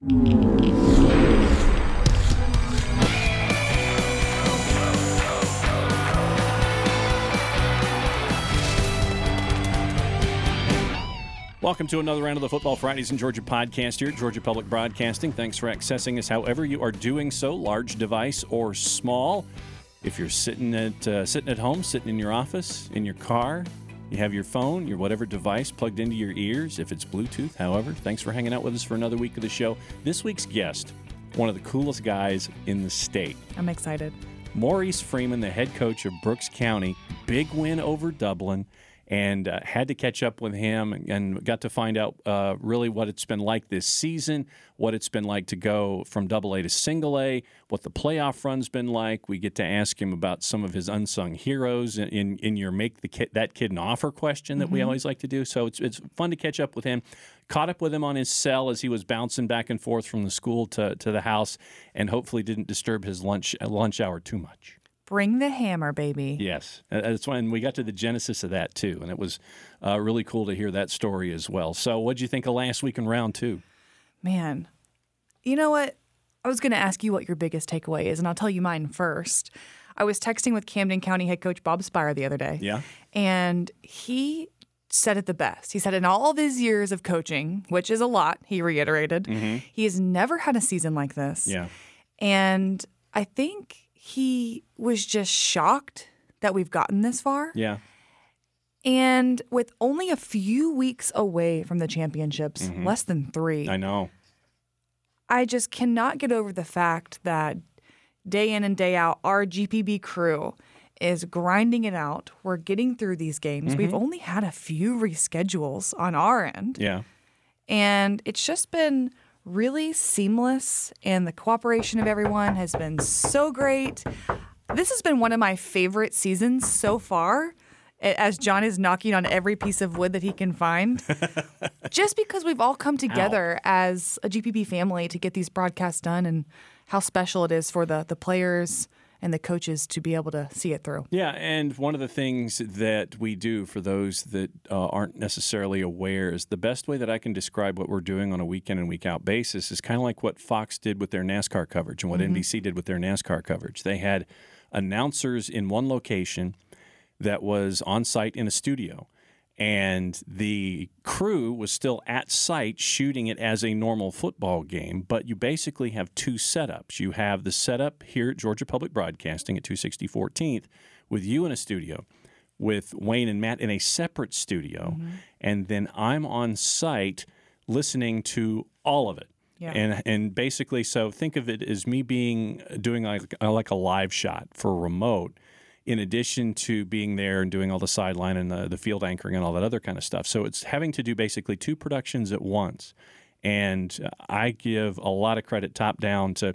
Welcome to another round of the Football Fridays in Georgia podcast here at Georgia Public Broadcasting. Thanks for accessing us however you are doing so, large device or small. If you're sitting at uh, sitting at home, sitting in your office, in your car, you have your phone, your whatever device plugged into your ears, if it's Bluetooth, however. Thanks for hanging out with us for another week of the show. This week's guest, one of the coolest guys in the state. I'm excited. Maurice Freeman, the head coach of Brooks County, big win over Dublin and uh, had to catch up with him and, and got to find out uh, really what it's been like this season, what it's been like to go from double A to single A, what the playoff run's been like. We get to ask him about some of his unsung heroes in, in, in your make the kid, that kid an offer question that mm-hmm. we always like to do. So it's, it's fun to catch up with him. Caught up with him on his cell as he was bouncing back and forth from the school to, to the house and hopefully didn't disturb his lunch lunch hour too much. Bring the hammer, baby. Yes. That's when we got to the genesis of that, too. And it was uh, really cool to hear that story as well. So, what did you think of last week in round two? Man, you know what? I was going to ask you what your biggest takeaway is, and I'll tell you mine first. I was texting with Camden County head coach Bob Sphire the other day. Yeah. And he said it the best. He said, in all of his years of coaching, which is a lot, he reiterated, mm-hmm. he has never had a season like this. Yeah. And I think he was just shocked that we've gotten this far. Yeah. And with only a few weeks away from the championships, mm-hmm. less than three. I know. I just cannot get over the fact that day in and day out, our GPB crew is grinding it out. We're getting through these games. Mm-hmm. We've only had a few reschedules on our end. Yeah. And it's just been really seamless, and the cooperation of everyone has been so great. This has been one of my favorite seasons so far. As Jon is knocking on every piece of wood that he can find, just because we've all come together Ow. as a GPB family to get these broadcasts done, and how special it is for the the players, and the coaches to be able to see it through. Yeah, and one of the things that we do for those that uh, aren't necessarily aware is the best way that I can describe what we're doing on a weekend and week out basis is kind of like what Fox did with their NASCAR coverage and what mm-hmm. NBC did with their NASCAR coverage. They had announcers in one location that was on site in a studio and the crew was still at site shooting it as a normal football game. But you basically have two setups. You have the setup here at Georgia Public Broadcasting at 260 14th with you in a studio, with Wayne and Matt in a separate studio, mm-hmm. and then I'm on site listening to all of it. Yeah. And and basically, so think of it as me being doing like like a live shot for remote in addition to being there and doing all the sideline and the, the field anchoring and all that other kind of stuff. So it's having to do basically two productions at once. And I give a lot of credit top down to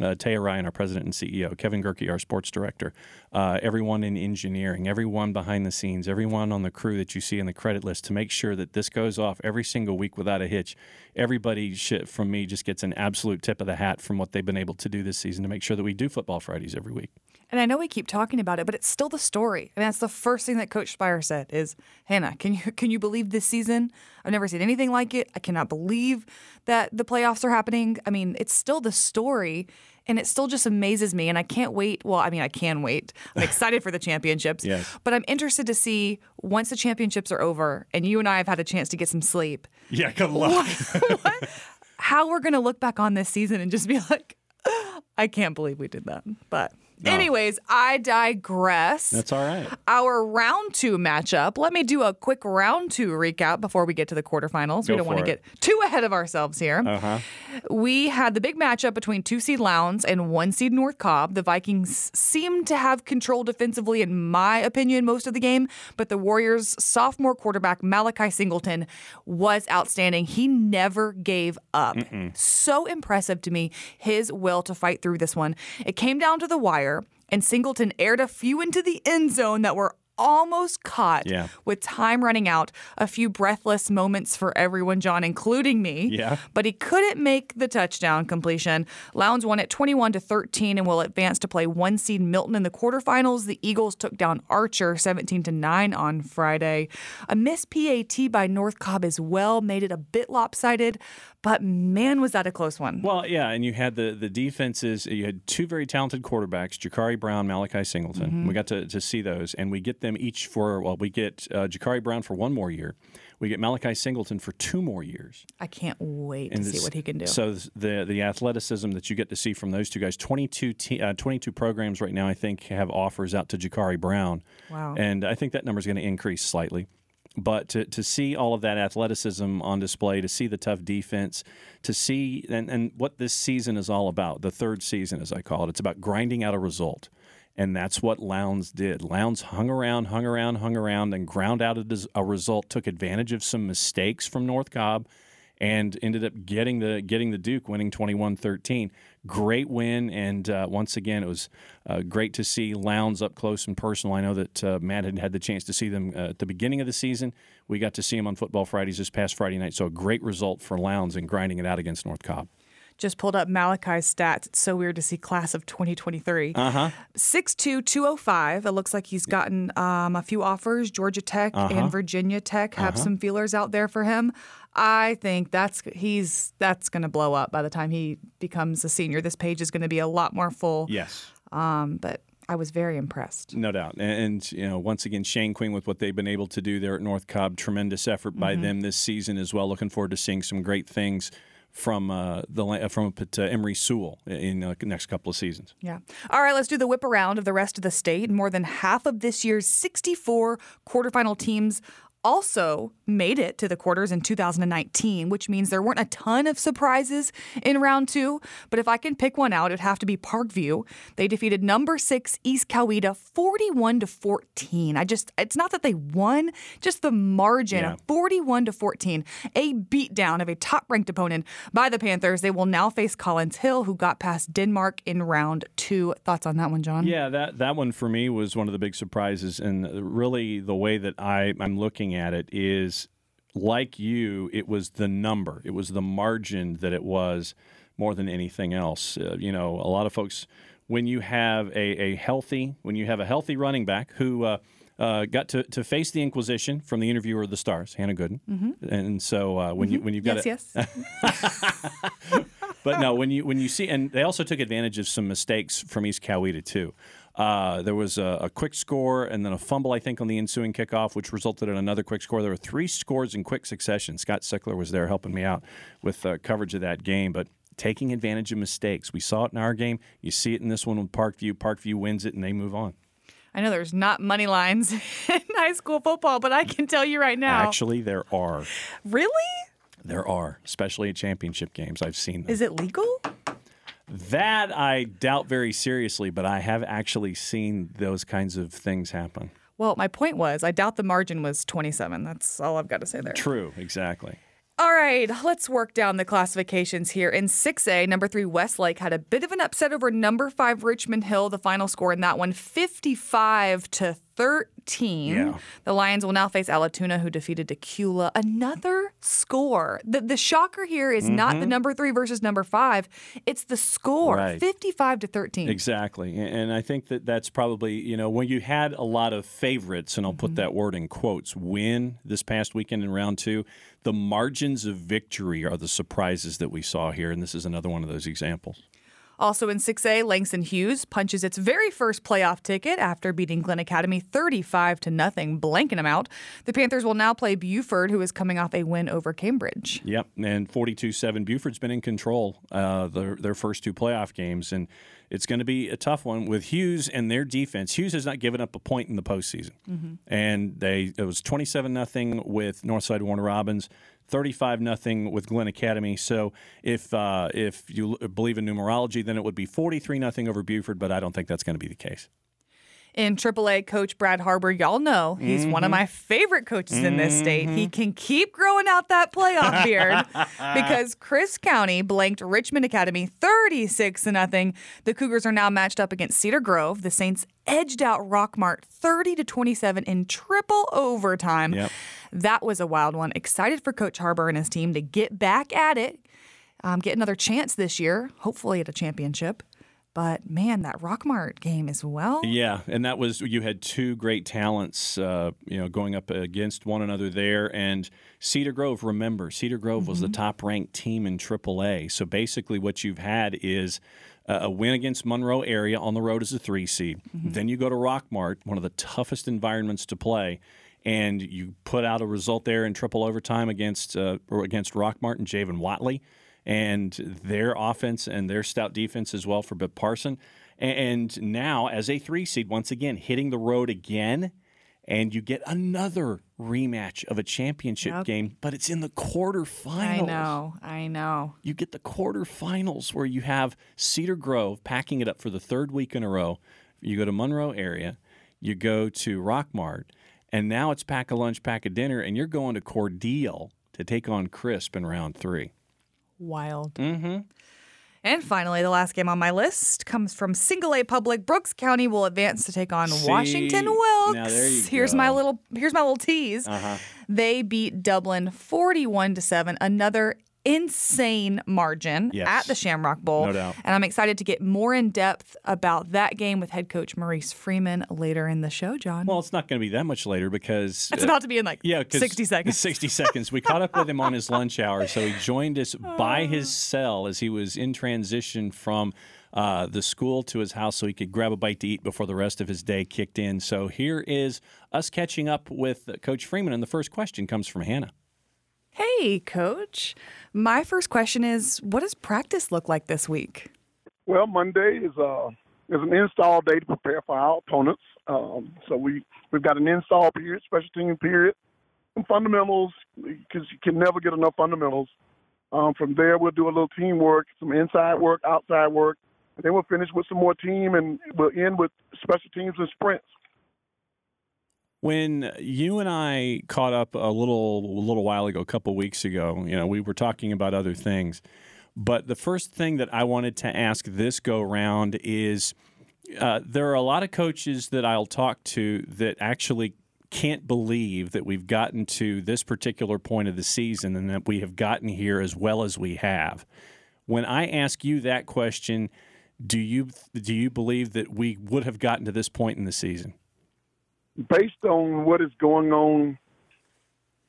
uh, Teya Ryan, our president and CEO, Kevin Gerke, our sports director, uh, everyone in engineering, everyone behind the scenes, everyone on the crew that you see in the credit list to make sure that this goes off every single week without a hitch. Everybody from me just gets an absolute tip of the hat from what they've been able to do this season to make sure that we do football Fridays every week. And I know we keep talking about it, but it's still the story. I mean, that's the first thing that Coach Sphire said is, Hannah, can you can you believe this season? I've never seen anything like it. I cannot believe that the playoffs are happening. I mean, it's still the story, and it still just amazes me. And I can't wait. Well, I mean, I can wait. I'm excited for the championships. Yes. But I'm interested to see once the championships are over, and you and I have had a chance to get some sleep. Yeah, good luck. What, what, how we're gonna look back on this season and just be like, I can't believe we did that. But no. Anyways, I digress. That's all right. Our round two matchup. Let me do a quick round two recap before we get to the quarterfinals. Go we don't want to get too ahead of ourselves here. Uh-huh. We had the big matchup between two seed Lowndes and one seed North Cobb. The Vikings seemed to have control defensively, in my opinion, most of the game, but the Warriors' sophomore quarterback, Malachi Singleton, was outstanding. He never gave up. Mm-mm. So impressive to me, his will to fight through this one. It came down to the wire and Singleton aired a few into the end zone that were almost caught yeah. with time running out. A few breathless moments for everyone, Jon, including me. Yeah. But he couldn't make the touchdown completion. Lowndes won at 21 to 13 and will advance to play one seed Milton in the quarterfinals. The Eagles took down Archer 17 to 9 on Friday. A missed PAT by North Cobb as well made it a bit lopsided, But man, was that a close one. Well, yeah, and you had the the defenses. You had two very talented quarterbacks, Jacurri Brown, Malachi Singleton. Mm-hmm. We got to, to see those, and we get them each for well, we get uh, Jacurri Brown for one more year. We get Malachi Singleton for two more years. I can't wait to see what he can do. So the the athleticism that you get to see from those two guys, 22, te- uh, 22 programs right now, I think have offers out to Jacurri Brown. Wow. And I think that number is going to increase slightly. But to, to see all of that athleticism on display, to see the tough defense, to see and, and what this season is all about, the third season as I call it, it's about grinding out a result. And that's what Lowndes did. Lowndes hung around, hung around, hung around, and ground out a, a result, took advantage of some mistakes from North Cobb, and ended up getting the getting the Duke, winning 21-13. Great win, and uh, once again, it was uh, great to see Lowndes up close and personal. I know that uh, Matt had had the chance to see them uh, at the beginning of the season. We got to see him on Football Fridays this past Friday night, so a great result for Lowndes in grinding it out against North Cobb. Just pulled up Malachi's stats. It's so weird to see class of 2023. Uh huh. 6'2", 205. It looks like he's gotten um, a few offers. Georgia Tech Uh-huh. and Virginia Tech have some feelers out there for him. I think that's he's that's going to blow up by the time he becomes a senior. This page is going to be a lot more full. Yes. Um, but I was very impressed. No doubt. And, and, you know, once again, Shane Queen with what they've been able to do there at North Cobb, tremendous effort by them this season as well. Looking forward to seeing some great things from uh, the from uh, Emory Sewell in uh, the next couple of seasons. Yeah. All right, let's do the whip around of the rest of the state. More than half of this year's 64 quarterfinal teams also made it to the quarters in 2019, which means there weren't a ton of surprises in round two. But if I can pick one out, it'd have to be Parkview. They defeated number six East Coweta 41 to 14. I just, it's not that they won, just the margin Yeah. of 41 to 14. A beatdown of a top ranked opponent by the Panthers. They will now face Collins Hill, who got past Denmark in round two. Thoughts on that one, Jon? Yeah, that, that one for me was one of the big surprises. And really, the way that I, I'm looking at it is like you, it was the number, it was the margin that it was more than anything else. Uh, you know, a lot of folks, when you have a, a healthy, when you have a healthy running back who, uh, uh, got to, to face the Inquisition from the interviewer of the Stars, Hannah Goodin, and so uh, when you when you've got yes, a, yes. but no, when you when you see, and they also took advantage of some mistakes from East Coweta too. Uh, there was a, a quick score and then a fumble, I think, on the ensuing kickoff, which resulted in another quick score. There were three scores in quick succession. Scott Sickler was there helping me out with uh, coverage of that game, but taking advantage of mistakes. We saw it in our game. You see it in this one with Parkview. Parkview wins it, and they move on. I know there's not money lines in high school football, but I can tell you right now. Actually, there are. really? There are, especially at championship games. I've seen them. Is it legal? That I doubt very seriously, but I have actually seen those kinds of things happen. Well, my point was, I doubt the margin was 27. That's all I've got to say there. True, exactly. All right, let's work down the classifications here. In 6A, number three Westlake had a bit of an upset over number five Richmond Hill. The final score in that one, 55 to 13. Yeah. The Lions will now face Allatoona, who defeated Dacula. Another score. The, the shocker here is not the number three versus number five, it's the score, Right. 55 to 13. Exactly. And I think that that's probably, you know, when you had a lot of favorites, and I'll Mm-hmm. put that word in quotes, win this past weekend in round two, the margins of victory are the surprises that we saw here. And this is another one of those examples. Also in 6A, Langston Hughes punches its very first playoff ticket after beating Glen Academy 35 to nothing, blanking them out. The Panthers will now play Buford, who is coming off a win over Cambridge. Yep, and 42-7. Buford's been in control uh, their their first two playoff games, and it's going to be a tough one with Hughes and their defense. Hughes has not given up a point in the postseason, and they it was 27 nothing with Northside Warner Robins. 35 nothing with Glen Academy. So if uh, if you believe in numerology, then it would be 43 nothing over Buford. But I don't think that's going to be the case. In AAA, Coach Brad Harber, y'all know he's one of my favorite coaches in this state. He can keep growing out that playoff beard because Crisp County blanked Richmond Academy 36 to nothing. The Cougars are now matched up against Cedar Grove. The Saints edged out Rockmart 30 to 27 in triple overtime. Yep. That was a wild one. Excited for Coach Harber and his team to get back at it, um, get another chance this year, hopefully at a championship. But man, that Rockmart game as well. Yeah, and that was you had two great talents, uh, you know, going up against one another there. And Cedar Grove, remember, Cedar Grove mm-hmm. was the mm-hmm. top ranked team in AAA. So basically, what you've had is a win against Monroe area on the road as a three seed. Mm-hmm. Then you go to Rockmart, one of the toughest environments to play, and you put out a result there in triple overtime against uh, against Rockmart and Javin Whatley and their offense and their stout defense as well for Biff Parson. And now, as a three seed, once again, hitting the road again, and you get another rematch of a championship yep. game, but it's in the quarterfinals. I know, I know. You get the quarterfinals where you have Cedar Grove packing it up for the third week in a row. You go to Monroe area, you go to Rockmart, and now it's pack a lunch, pack a dinner, and you're going to Cordele to take on Crisp in round three wild. Mm-hmm. And finally, the last game on my list comes from Single A Public. Brooks County will advance to take on See, Washington Wilkes. Now there you here's go. my little here's my little tease. Uh-huh. They beat Dublin 41 to 7. Another insane margin yes. at the Shamrock Bowl. No doubt. And I'm excited to get more in depth about that game with head coach Maurice Freeman later in the show, Jon. Well, it's not going to be that much later because it's uh, about to be in like yeah, 60 seconds. 60 seconds. We caught up with him on his lunch hour, so he joined us by his uh. cell as he was in transition from uh, the school to his house so he could grab a bite to eat before the rest of his day kicked in. So here is us catching up with Coach Freeman, and the first question comes from Hannah. Hey, Coach. My first question is what does practice look like this week? Well, Monday is uh is an install day to prepare for our opponents. Um, so we we've got an install period, special team period, and fundamentals because you can never get enough fundamentals. Um, from there, we'll do a little teamwork, some inside work, outside work, and then we'll finish with some more team, and we'll end with special teams and sprints. When you and I caught up a little a little while ago, a couple weeks ago, you know, we were talking about other things. But the first thing that I wanted to ask this go round is uh, there are a lot of coaches that I'll talk to that actually can't believe that we've gotten to this particular point of the season and that we have gotten here as well as we have. When I ask you that question, do you do you believe that we would have gotten to this point in the season? Based on what is going on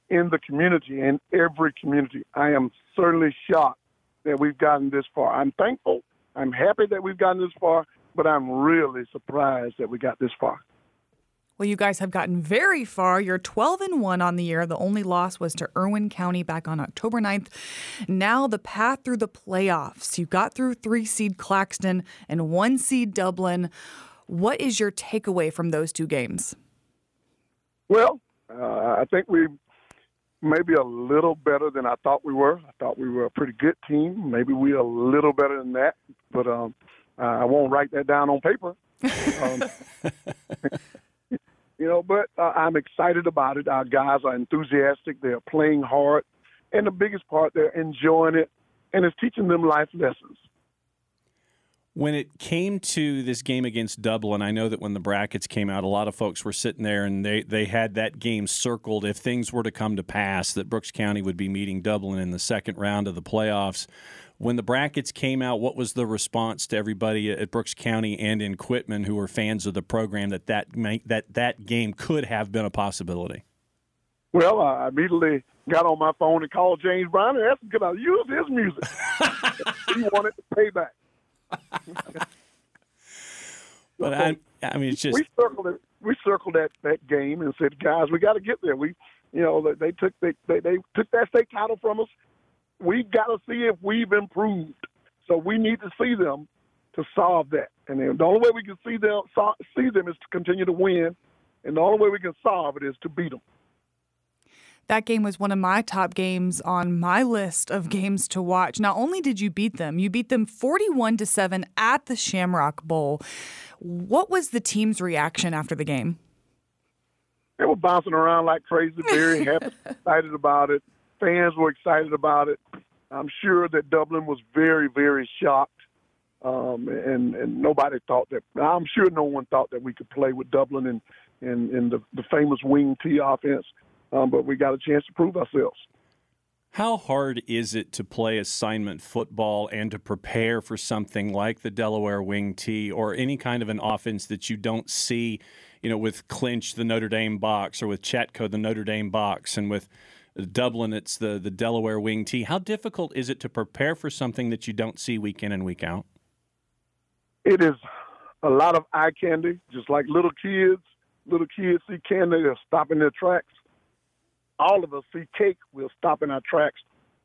in the community, in every community, I am certainly shocked that we've gotten this far. I'm thankful. I'm happy that we've gotten this far, but I'm really surprised that we got this far. Well, you guys have gotten very far. You're 12 and 1 on the year. The only loss was to Irwin County back on October 9th. Now, the path through the playoffs. You got through three seed Claxton and one seed Dublin. What is your takeaway from those two games? Well, uh, I think we maybe a little better than I thought we were. I thought we were a pretty good team. Maybe we are a little better than that, but um, I won't write that down on paper. Um, you know, but uh, I'm excited about it. Our guys are enthusiastic. They're playing hard, and the biggest part, they're enjoying it, and it's teaching them life lessons. When it came to this game against Dublin, I know that when the brackets came out, a lot of folks were sitting there and they, they had that game circled. If things were to come to pass, that Brooks County would be meeting Dublin in the second round of the playoffs. When the brackets came out, what was the response to everybody at Brooks County and in Quitman who were fans of the program that that, that, that game could have been a possibility? Well, I immediately got on my phone and called James Brown and asked him, could I use his music? he wanted to pay back. but I, I mean, it's just we circled it. We circled that that game and said, guys, we got to get there. We, you know, they, they took they, they they took that state title from us. We got to see if we've improved. So we need to see them to solve that. And then the only way we can see them see them is to continue to win, and the only way we can solve it is to beat them. That game was one of my top games on my list of games to watch. Not only did you beat them, you beat them 41 to 7 at the Shamrock Bowl. What was the team's reaction after the game? They were bouncing around like crazy, very happy, excited about it. Fans were excited about it. I'm sure that Dublin was very, very shocked. Um, and and nobody thought that. I'm sure no one thought that we could play with Dublin and and, and the, the famous wing T offense um, but we got a chance to prove ourselves. How hard is it to play assignment football and to prepare for something like the Delaware wing T or any kind of an offense that you don't see, you know, with Clinch, the Notre Dame box, or with Chatco, the Notre Dame box, and with Dublin, it's the, the Delaware wing T. How difficult is it to prepare for something that you don't see week in and week out? It is a lot of eye candy, just like little kids. Little kids see candy, they're stopping their tracks all of us see cake, we'll stop in our tracks.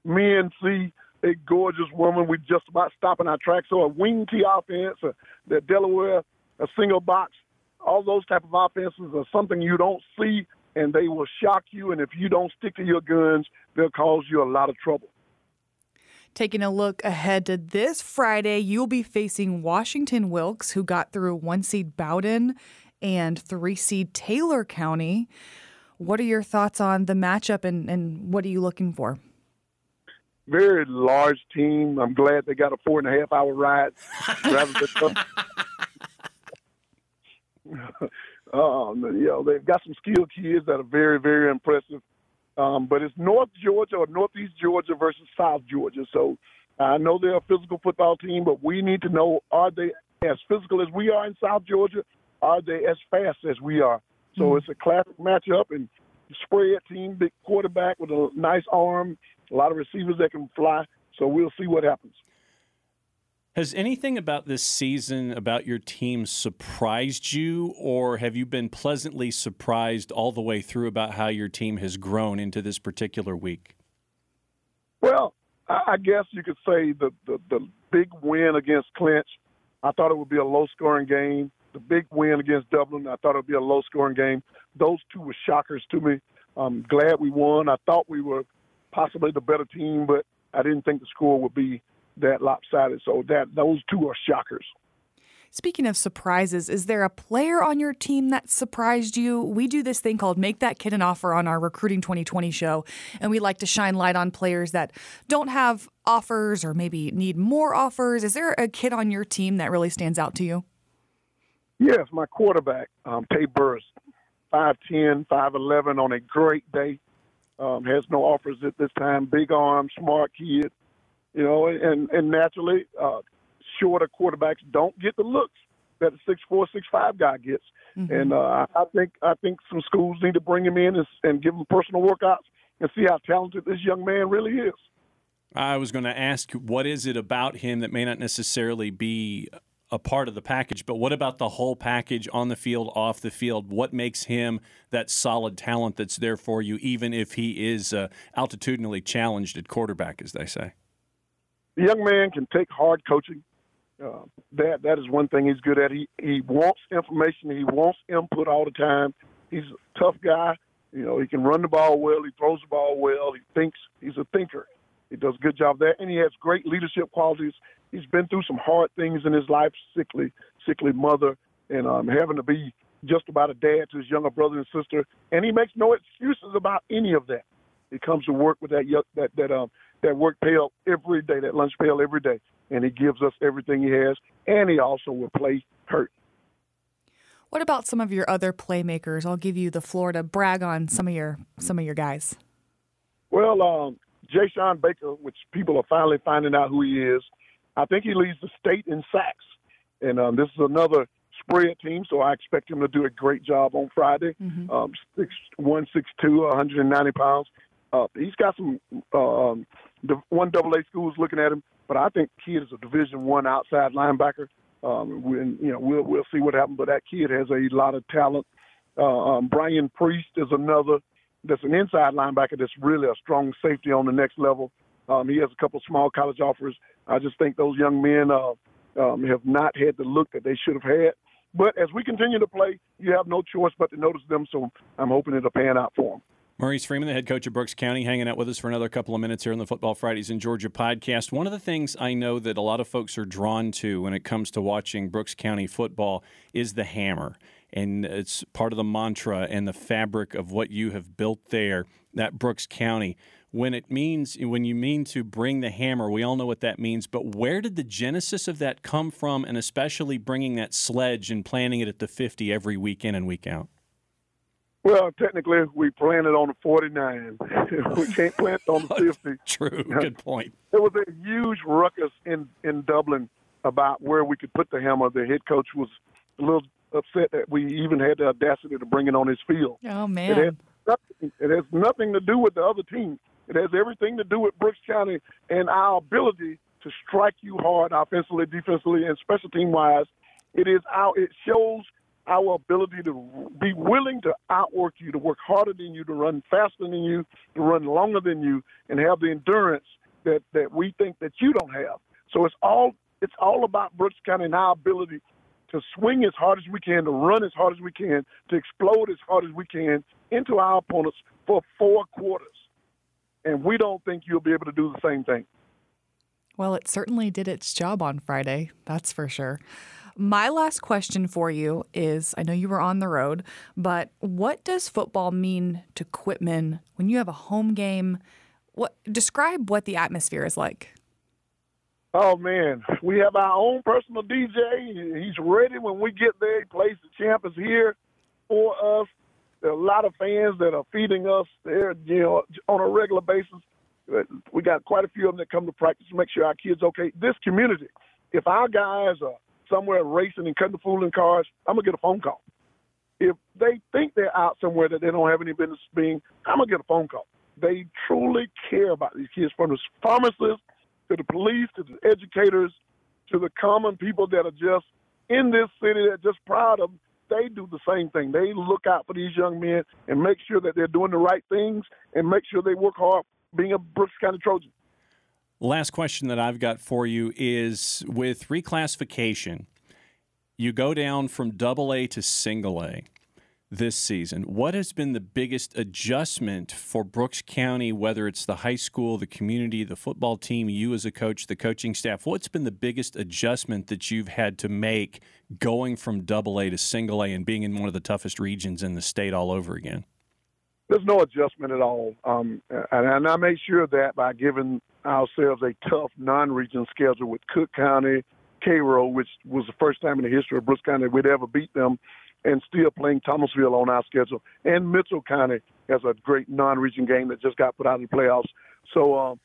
Men see a gorgeous woman, we just about stop in our tracks. So a wing tee offense, a, the Delaware, a single box, all those type of offenses are something you don't see, and they will shock you. And if you don't stick to your guns, they'll cause you a lot of trouble. Taking a look ahead to this Friday, you'll be facing Washington Wilkes, who got through one seed Bowden and three seed Taylor County. What are your thoughts on the matchup and, and what are you looking for? Very large team. I'm glad they got a four and a half hour ride rather than. um, you know, they've got some skilled kids that are very, very impressive. Um, but it's North Georgia or Northeast Georgia versus South Georgia. So I know they're a physical football team, but we need to know are they as physical as we are in South Georgia? Are they as fast as we are? So mm-hmm. it's a classic matchup and spread team, big quarterback with a nice arm, a lot of receivers that can fly. So we'll see what happens. Has anything about this season, about your team, surprised you, or have you been pleasantly surprised all the way through about how your team has grown into this particular week? Well, I guess you could say the, the, the big win against Clinch. I thought it would be a low scoring game the big win against Dublin. I thought it would be a low scoring game. Those two were shockers to me. I'm glad we won. I thought we were possibly the better team, but I didn't think the score would be that lopsided. So that those two are shockers. Speaking of surprises, is there a player on your team that surprised you? We do this thing called Make That Kid an Offer on our Recruiting 2020 show, and we like to shine light on players that don't have offers or maybe need more offers. Is there a kid on your team that really stands out to you? Yes, my quarterback, um, Tay Burris, 5'10", 5'11", on a great day. Um, has no offers at this time. Big arm, smart kid, you know, and and naturally, uh, shorter quarterbacks don't get the looks that a six four, six five guy gets. Mm-hmm. And uh, I think I think some schools need to bring him in and, and give him personal workouts and see how talented this young man really is. I was going to ask, what is it about him that may not necessarily be a part of the package, but what about the whole package on the field, off the field? What makes him that solid talent that's there for you, even if he is uh, altitudinally challenged at quarterback, as they say? The young man can take hard coaching. Uh, that that is one thing he's good at. He he wants information. He wants input all the time. He's a tough guy. You know, he can run the ball well. He throws the ball well. He thinks. He's a thinker. He does a good job there, and he has great leadership qualities he's been through some hard things in his life, sickly, sickly mother, and um, having to be just about a dad to his younger brother and sister, and he makes no excuses about any of that. He comes to work with that that that um that work pail every day, that lunch pail every day, and he gives us everything he has, and he also will play hurt. What about some of your other playmakers? I'll give you the floor to brag on some of your some of your guys. Well, um, Jay Sean Baker, which people are finally finding out who he is. I think he leads the state in sacks. And um, this is another spread team, so I expect him to do a great job on Friday. Mm-hmm. Um, six, 162, 190 pounds. Uh, he's got some um, one double A schools looking at him, but I think kid is a Division one outside linebacker. Um, when you know we'll we'll see what happens, but that kid has a lot of talent. Uh, um, Brian Priest is another that's an inside linebacker that's really a strong safety on the next level. Um, he has a couple small college offers. I just think those young men uh, um, have not had the look that they should have had. But as we continue to play, you have no choice but to notice them. So I'm hoping it'll pan out for them. Maurice Freeman, the head coach of Brooks County, hanging out with us for another couple of minutes here on the Football Fridays in Georgia podcast. One of the things I know that a lot of folks are drawn to when it comes to watching Brooks County football is the hammer. And it's part of the mantra and the fabric of what you have built there at Brooks County when it means when you mean to bring the hammer we all know what that means but where did the genesis of that come from and especially bringing that sledge and planting it at the 50 every week in and week out Well, technically, we planted on the 49. we can't plant on the 50. True. Good point. There was a huge ruckus in, in Dublin about where we could put the hammer. The head coach was a little upset that we even had the audacity to bring it on his field. Oh, It man. has, nothing, it has nothing to do with the other team. It has everything to do with Brooks County and our ability to strike you hard offensively, defensively, and special team wise. It is our. It shows our ability to be willing to outwork you, to work harder than you, to run faster than you, to run longer than you, and have the endurance that that we think that you don't have. So it's all it's all about Brooks County and our ability to swing as hard as we can, to run as hard as we can, to explode as hard as we can into our opponents for four quarters. And we don't think you'll be able to do the same thing. Well, it certainly did its job on Friday, that's for sure. My last question for you is I know you were on the road, but what does football mean to Quitman when you have a home game? What describe what the atmosphere is like? Oh man, we have our own personal DJ. He's ready when we get there. He plays the champ is here for us. There are a lot of fans that are feeding us there, you know, on a regular basis. Uh, we got quite a few of them that come to practice to make sure our kids okay. This community, if our guys are somewhere racing and cutting the fool in cars, I'm gonna get a phone call. If they think they're out somewhere that they don't have any business being, I'm gonna get a phone call. They truly care about these kids, from the pharmacists to the police, to the educators, to the common people that are just in this city that are just proud of. They do the same thing. They look out for these young men and make sure that they're doing the right things and make sure they work hard being a Brooks County Trojan. Last question that I've got for you is with reclassification, you go down from double A to single A this season. What has been the biggest adjustment for Brooks County, whether it's the high school, the community, the football team, you as a coach, the coaching staff? What's been the biggest adjustment that you've had to make going from double A to single A and being in one of the toughest regions in the state all over again? There's no adjustment at all. Um, and, and I made sure that by giving ourselves a tough non-region schedule with Cook County, Cairo, which was the first time in the history of Brooks County we'd ever beat them, and still playing Thomasville on our schedule. And Mitchell County has a great non-region game that just got put out in the playoffs. So um,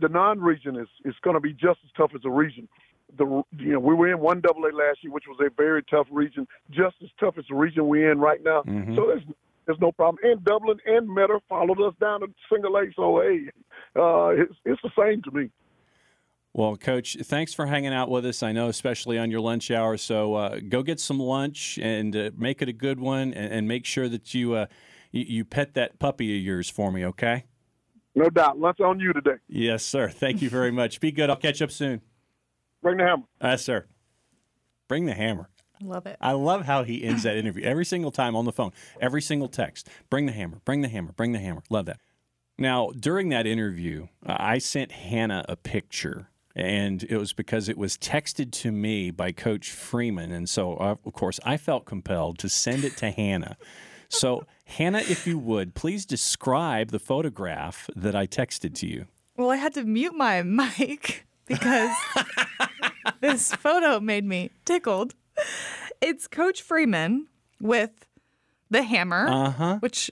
the non-region is is going to be just as tough as the region. The you know we were in one double A last year, which was a very tough region, just as tough as the region we're in right now. So there's there's no problem. And Dublin and Metter followed us down to single A. So hey, uh, it's it's the same to me. Well, Coach, thanks for hanging out with us. I know, especially on your lunch hour. So uh, go get some lunch and uh, make it a good one, and, and make sure that you, uh, you you pet that puppy of yours for me. Okay? No doubt. Lunch on you today. Yes, sir. Thank you very much. Be good. I'll catch up soon. Bring the hammer. Yes, sir. Bring the hammer. I love it. I love how he ends that interview every single time on the phone, every single text. Bring the hammer, bring the hammer, bring the hammer. Love that. Now, during that interview, uh, I sent Hannah a picture, and it was because it was texted to me by Coach Freeman. And so, uh, of course, I felt compelled to send it to Hannah. So, Hannah, if you would, please describe the photograph that I texted to you. Well, I had to mute my mic because this photo made me tickled. It's Coach Freeman with the hammer, Uh huh. which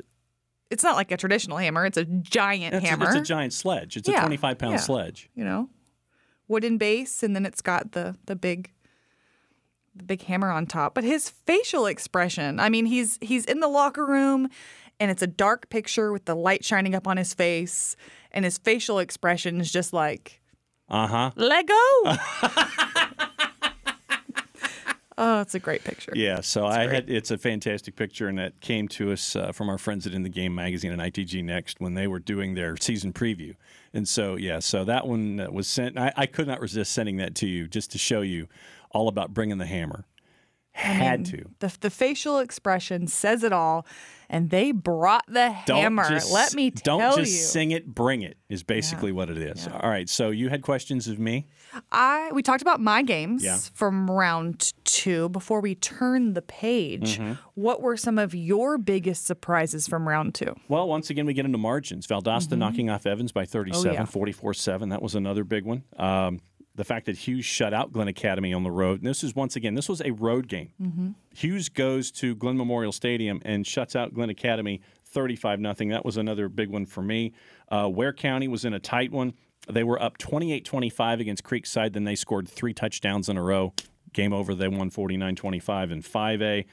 it's not like a traditional hammer, it's a giant It's, hammer. it's a giant sledge. It's a 25 pound yeah. sledge. you know, wooden base, and then it's got the the big the big hammer on top. But his facial expression, I mean, he's he's in the locker room and it's a dark picture with the light shining up on his face, and his facial expression is just like, Uh huh. oh, it's a great picture. Yeah, so I had it's a fantastic picture, and that came to us uh, from our friends at In the Game magazine and ITG Next when they were doing their season preview. And so, yeah, so that one uh, was sent. I, I could not resist sending that to you just to show you all about bringing the hammer. Had to. The, the facial expression says it all, and they brought the Don't hammer. just, Let me don't just you. sing it, bring it is basically what it is. All right, so you had questions of me. I we talked about my games Yeah. from round two before we turn the page. Mm-hmm. What were some of your biggest surprises from round two? Well, once again, we get into margins. Valdosta knocking off Evans by 37, Mm-hmm. Oh, yeah. 44 7. That was another big one. Um, the fact that Hughes shut out Glenn Academy on the road. And this is once again, this was a road game. Mm-hmm. Hughes goes to Glenn Memorial Stadium and shuts out Glenn Academy 35 nothing. That was another big one for me. Uh, Ware County was in a tight one. They were up 28 25 against Creekside. Then they scored three touchdowns in a row. Game over. They won 49 25 in 5A.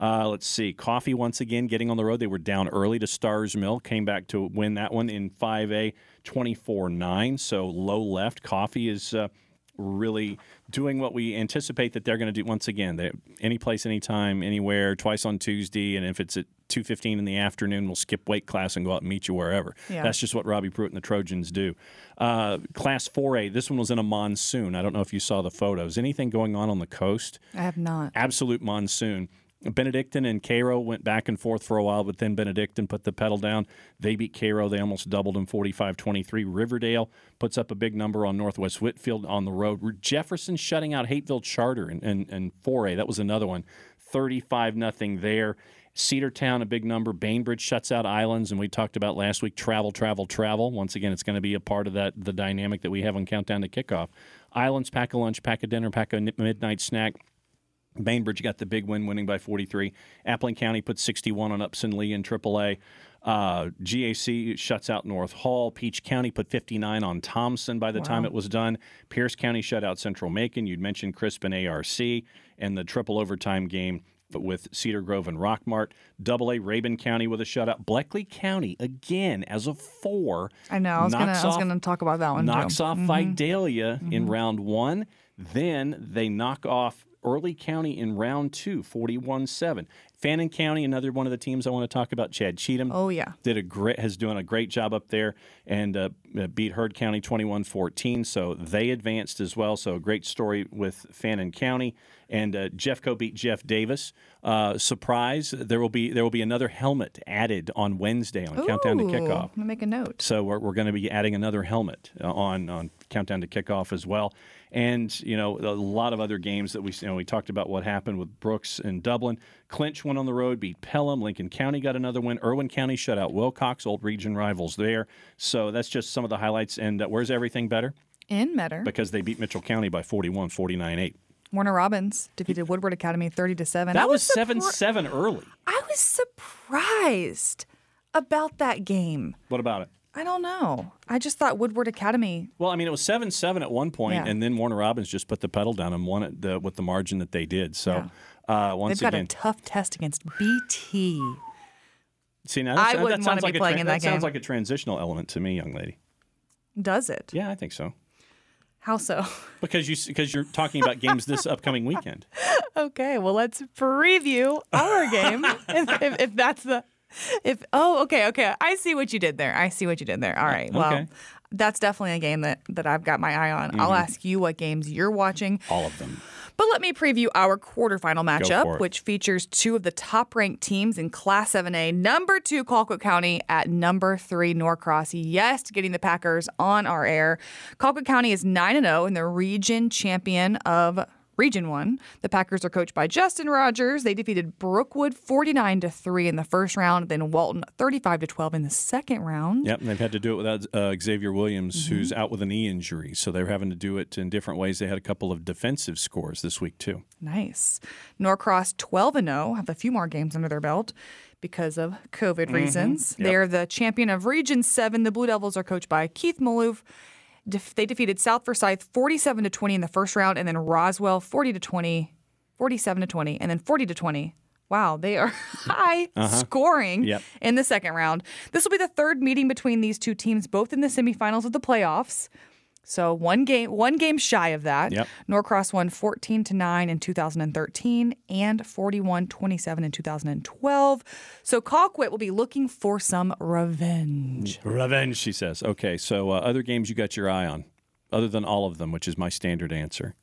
Uh, let's see. Coffee once again getting on the road. They were down early to Starr's Mill. Came back to win that one in 5A 24 9. So low left. Coffee is. Uh, really doing what we anticipate that they're going to do once again. They, any place, anytime, anywhere, twice on Tuesday, and if it's at two fifteen in the afternoon, we'll skip weight class and go out and meet you wherever. Yeah. That's just what Robbie Pruitt and the Trojans do. Uh, class 4A. This one was in a monsoon. I don't know if you saw the photos. Anything going on on the coast? I have not. absolute monsoon. Benedictine and Cairo went back and forth for a while, but then Benedictine put the pedal down. They beat Cairo. They almost doubled them 45 23. Riverdale puts up a big number on Northwest Whitfield on the road. Jefferson shutting out Hapeville Charter and, and, and 4A. That was another one. 35 nothing there. Cedartown, a big number. Bainbridge shuts out Islands, and we talked about last week travel, travel, travel. Once again, it's going to be a part of that the dynamic that we have on Countdown to Kickoff. Islands, pack a lunch, pack a dinner, pack a midnight snack. Bainbridge got the big win, winning by 43. Appling County put 61 on Upson Lee in AAA. Uh, GAC shuts out North Hall. Peach County put 59 on Thompson by the time it was done. Pierce County shut out Central Macon. You'd mentioned Crispin ARC and the triple overtime game with Cedar Grove and Rockmart. Double A Rabun County with a shutout. Bleckley County again as a four. I know. I was gonna. knocks I was off- gonna talk about that one. too. knocks off Vidalia in round one. Then they knock off Early County in round two, 41 7. Fannin County, another one of the teams I want to talk about, Chad Cheatham. Oh yeah. Did a great has doing a great job up there and uh, beat Heard County 21-14 so they advanced as well so a great story with Fannin County and uh, Jeffco beat Jeff Davis uh, surprise there will be there will be another helmet added on Wednesday on Countdown to Kickoff I'm gonna make a note. so we're, we're going to be adding another helmet uh, on on countdown to kickoff as well, and you know a lot of other games that we you know we talked about what happened with Brooks and Dublin. Clinch went on the road, beat Pelham. Lincoln County got another win. Irwin County shut out Wilcox, old region rivals there. So that's just some of the highlights. And uh, where's everything better? In Metter, Because they beat Mitchell County by 41, 49 8. Warner Robins defeated Woodward Academy 30 to seven. I That was 7 surpri- 7 early. I was surprised about that game. What about it? I don't know. I just thought Woodward Academy. Well, I mean, it was seven seven at one point, Yeah. and then Warner Robins just put the pedal down and won it the, with the margin that they did. So, uh, once They've got again, a tough test against BT. see now I that's- that, wouldn't sounds wanna like be a playing in that sounds game. like a transitional element to me, young lady. Does it? Yeah, I think so. How so? Because you because you're talking about games this upcoming weekend. Okay, well let's preview our game if, if, if that's the if oh okay okay I see what you did there I see what you did there all right well Okay. that's definitely a game that that I've got my eye on I'll Mm-hmm. ask you what games you're watching All of them. But let me preview our quarterfinal matchup, which features two of the top ranked teams in Class 7A. Number two, Colquitt County at number three, Norcross. Yes, getting the Packers on our air. Colquitt County is 9 0 and the region champion of Region 1. The Packers are coached by Justin Rogers. They defeated Brookwood 49 to 3 in the first round, then Walton 35 to 12 in the second round. Yep, and they've had to do it without uh, Xavier Williams, Mm-hmm. who's out with a knee injury. So they're having to do it in different ways. They had a couple of defensive scores this week too. Nice. Norcross 12 and 0 have a few more games under their belt because of COVID reasons. Yep. They're the champion of Region 7. The Blue Devils are coached by Keith Maloof. Def- they defeated South Forsyth 47 to 20 in the first round and then Roswell 40 to 20, 47 to 20 and then 40 to 20. Wow, they are high uh-huh. scoring Yep. in the second round. This will be the third meeting between these two teams, both in the semifinals of the playoffs. So one game, one game shy of that. Yep. Norcross won 14 to 9 in 2013 and 41 27 in 2012. So Colquitt will be looking for some revenge. Revenge, she says. Okay, so uh, other games you got your eye on, other than all of them, which is my standard answer.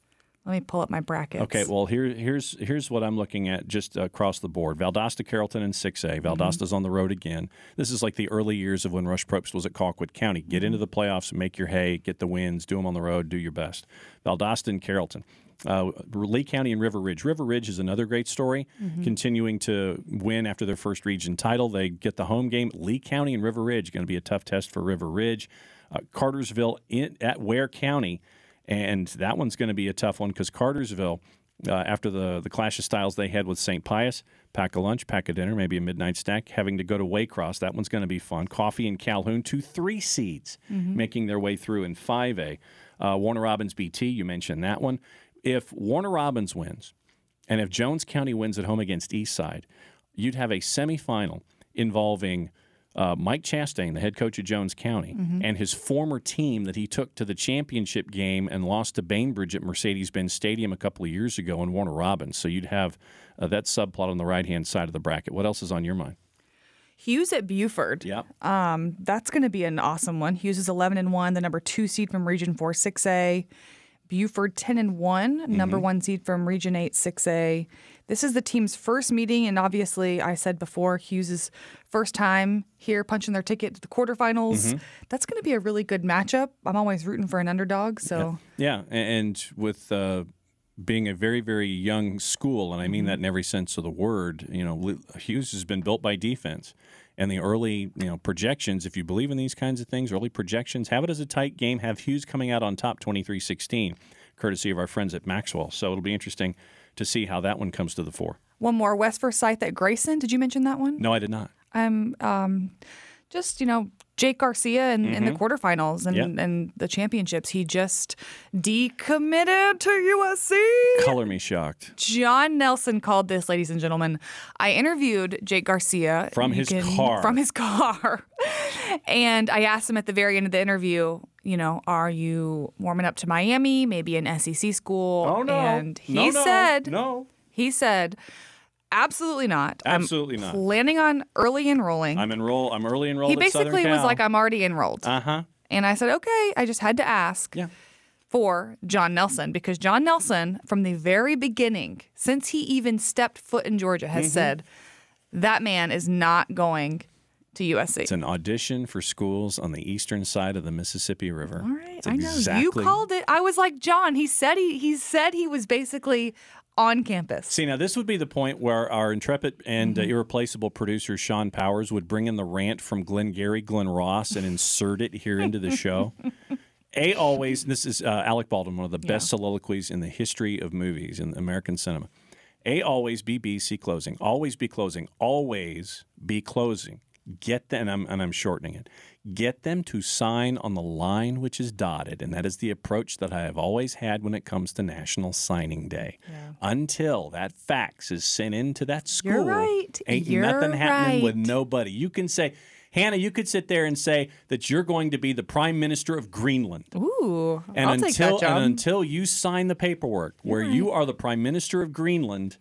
Let me pull up my brackets. Okay, well here here's here's what I'm looking at just across the board. Valdosta Carrollton in 6A. Valdosta's on the road again. This is like the early years of when Rush Propst was at Colquitt County. Get into the playoffs, make your hay, get the wins, do them on the road, do your best. Valdosta and Carrollton. Uh, Lee County and River Ridge. River Ridge is another great story, continuing to win after their first region title. They get the home game. Lee County and River Ridge going to be a tough test for River Ridge. Uh, Cartersville in, at Ware County And that one's going to be a tough one because Cartersville, uh, after the, the clash of styles they had with St. Pius, pack a lunch, pack a dinner, maybe a midnight snack, having to go to Waycross. That one's going to be fun. Coffee and Calhoun, two three seeds making their way through in 5A. Uh, Warner Robins BT, you mentioned that one. If Warner Robins wins, and if Jones County wins at home against Eastside, you'd have a semifinal involving uh, Mike Chastain, the head coach of Jones County, and his former team that he took to the championship game and lost to Bainbridge at Mercedes Benz Stadium a couple of years ago in Warner Robins. So you'd have uh, that subplot on the right hand side of the bracket. What else is on your mind? Hughes at Buford. Yep. Um, that's going to be an awesome one. Hughes is 11 and 1, the number 2 seed from Region 4 6A. Buford 10 and one Mm-hmm. number 1 seed from Region 8 6A. This is the team's first meeting and obviously I said before Hughes's first time here punching their ticket to the quarterfinals. Mm-hmm. That's going to be a really good matchup. I'm always rooting for an underdog, so Yeah, a- and with uh, being a very, very young school, and I mean that in every sense of the word, you know, Hughes has been built by defense. And the early, you know, projections, if you believe in these kinds of things, early projections, have it as a tight game, have Hughes coming out on top 23-16, courtesy of our friends at Maxwell. So it'll be interesting to see how that one comes to the fore. one more West Forsyth at Grayson. Did you mention that one? No, I did not. I'm um, just you know Jake Garcia in, in the quarterfinals and, Mm-hmm. Yep. and the championships. He just decommitted to USC. Color me shocked. Jon Nelson called this, ladies and gentlemen. I interviewed Jake Garcia From his car. From his car, and I asked him at the very end of the interview. You know, are you warming up to Miami? Maybe an SEC school? Oh, no. And he No, no. said, No. he said, absolutely not. Absolutely I'm not. Planning on early enrolling. I'm enroll. I'm early enrolled. he basically was like, I'm already enrolled. uh huh. and I said, okay. I just had to ask Yeah. for Jon Nelson because Jon Nelson, from the very beginning, since he even stepped foot in Georgia, Mm-hmm. has said that man is not going to USC. It's an audition for schools on the eastern side of the Mississippi River. All right, It's I know you called it. I was like, Jon. He said he he said he was basically on campus. See, now this would be the point where our intrepid and Mm-hmm. uh, irreplaceable producer Sean Powers would bring in the rant from Glengarry, Glen Ross, and insert it here into the show. A always, this is uh, Alec Baldwin, one of the best soliloquies in the history of movies in American cinema. A always, B B C closing, always be closing, always be closing. Get them, and I'm, and I'm shortening it. Get them to sign on the line which is dotted, and that is the approach that I have always had when it comes to National Signing Day. Until that fax is sent into that school, You're right. ain't You're nothing happening with nobody. You can say, Hannah, you could sit there and say that you're going to be the prime minister of Greenland. Ooh, And I'll until take that job. and until you sign the paperwork where you are the prime minister of Greenland,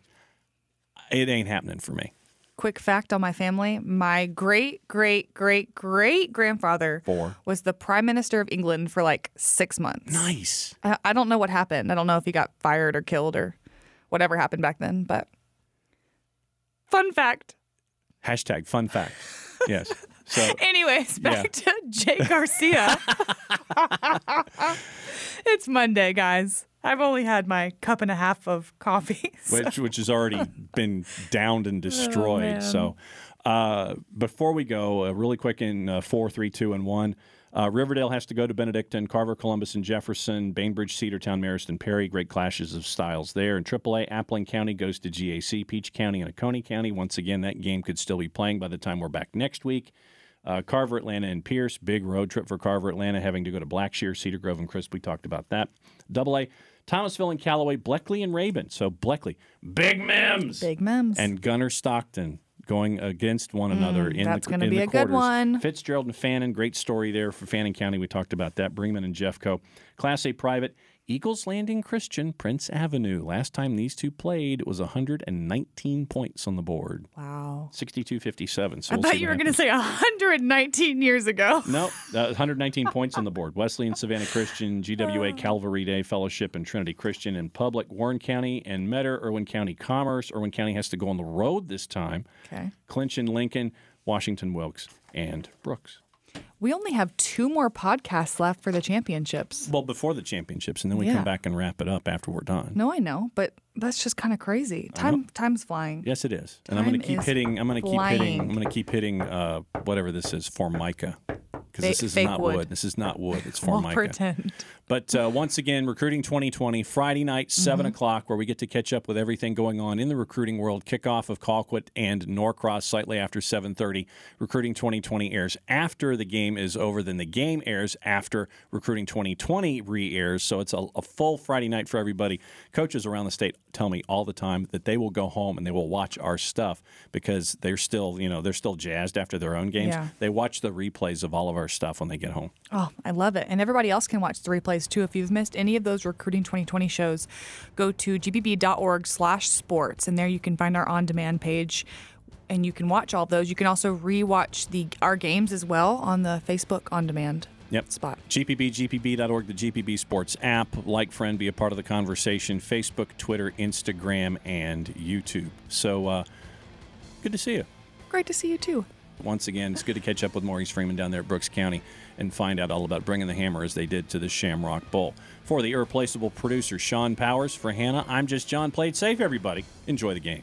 it ain't happening for me. Quick fact on my family: my great great great great grandfather Four. was the prime minister of England for like six months. Nice. I, I don't know what happened. I don't know if he got fired or killed or whatever happened back then. But fun fact. Hashtag fun fact. Yes. So Anyways, back to Jay Garcia. it's Monday, guys. I've only had my cup and a half of coffee. so- which which has already been downed and destroyed. man. so, uh, before we go, uh, really quick in uh, four, three, two, and one. Uh, Riverdale has to go to Benedictine, Carver, Columbus, and Jefferson, Bainbridge, Cedartown, Mariston, Perry. Great clashes of styles there. In AAA, Appling County goes to GAC, Peach County, and Oconee County. Once again, that game could still be playing by the time we're back next week. Uh, Carver, Atlanta, and Pierce. Big road trip for Carver, Atlanta, having to go to Blackshear, Cedar Grove, and Crisp. We talked about that. Double A, Thomasville and Callaway, Bleckley and Rabun. So Bleckley, Big Mims, Big mems. and Gunner Stockton going against one another in Mm, that's the gonna be the a good one. Fitzgerald and Fannin, great story there for Fannin County. We talked about that. Brinkman and Jeffco. Class A private, Eagles Landing Christian, Prince Avenue. Last time these two played, it was 119 points on the board. wow. 62-57. So I we'll thought you were going to say 119 years ago. Nope, uh, 119 points on the board. Wesley and Savannah Christian, GWA Calvary Day Fellowship, and Trinity Christian in public. Warren County and Metter, Irwin County Commerce. Irwin County has to go on the road this time. Okay. Clinch and Lincoln, Washington Wilkes, and Brooks. We only have two more podcasts left for the championships. Well, before the championships, and then we Yeah. come back and wrap it up after we're done. No, I know, but that's just kind of crazy. Time time's flying. Yes, it is, and I'm going Time to keep is hitting. I'm going to keep hitting. I'm going to keep hitting uh, whatever this is, formica, because this is fake not wood. wood. This is not wood. It's We'll formica. pretend. But uh, once again, recruiting 2020, Friday night, 7 Mm-hmm. o'clock, where we get to catch up with everything going on in the recruiting world. Kickoff of Colquitt and Norcross slightly after 7:30. Recruiting 2020 airs after the game is over. Then the game airs after recruiting 2020 re-airs. So it's a, a full Friday night for everybody. Coaches around the state tell me all the time that they will go home and they will watch our stuff because they're still, you know, they're still jazzed after their own games. Yeah. They watch the replays of all of our stuff when they get home. Oh, I love it. And everybody else can watch the replays too. If you've missed any of those Recruiting 2020 shows, go to gpb.org slash sports, and there you can find our on-demand page. And you can watch all those. You can also re-watch the our games as well on the Facebook on demand Yep. spot. GPB, GPB.org, the GPB Sports app. Like, friend, be a part of the conversation. Facebook, Twitter, Instagram, and YouTube. So, uh, good to see you. Great to see you too. Once again, it's good to catch up with Maurice Freeman down there at Brooks County and find out all about bringing the hammer as they did to the Shamrock Bowl. For the irreplaceable producer, Sean Powers, for Hannah, I'm just Jon. Played safe, everybody. Enjoy the game.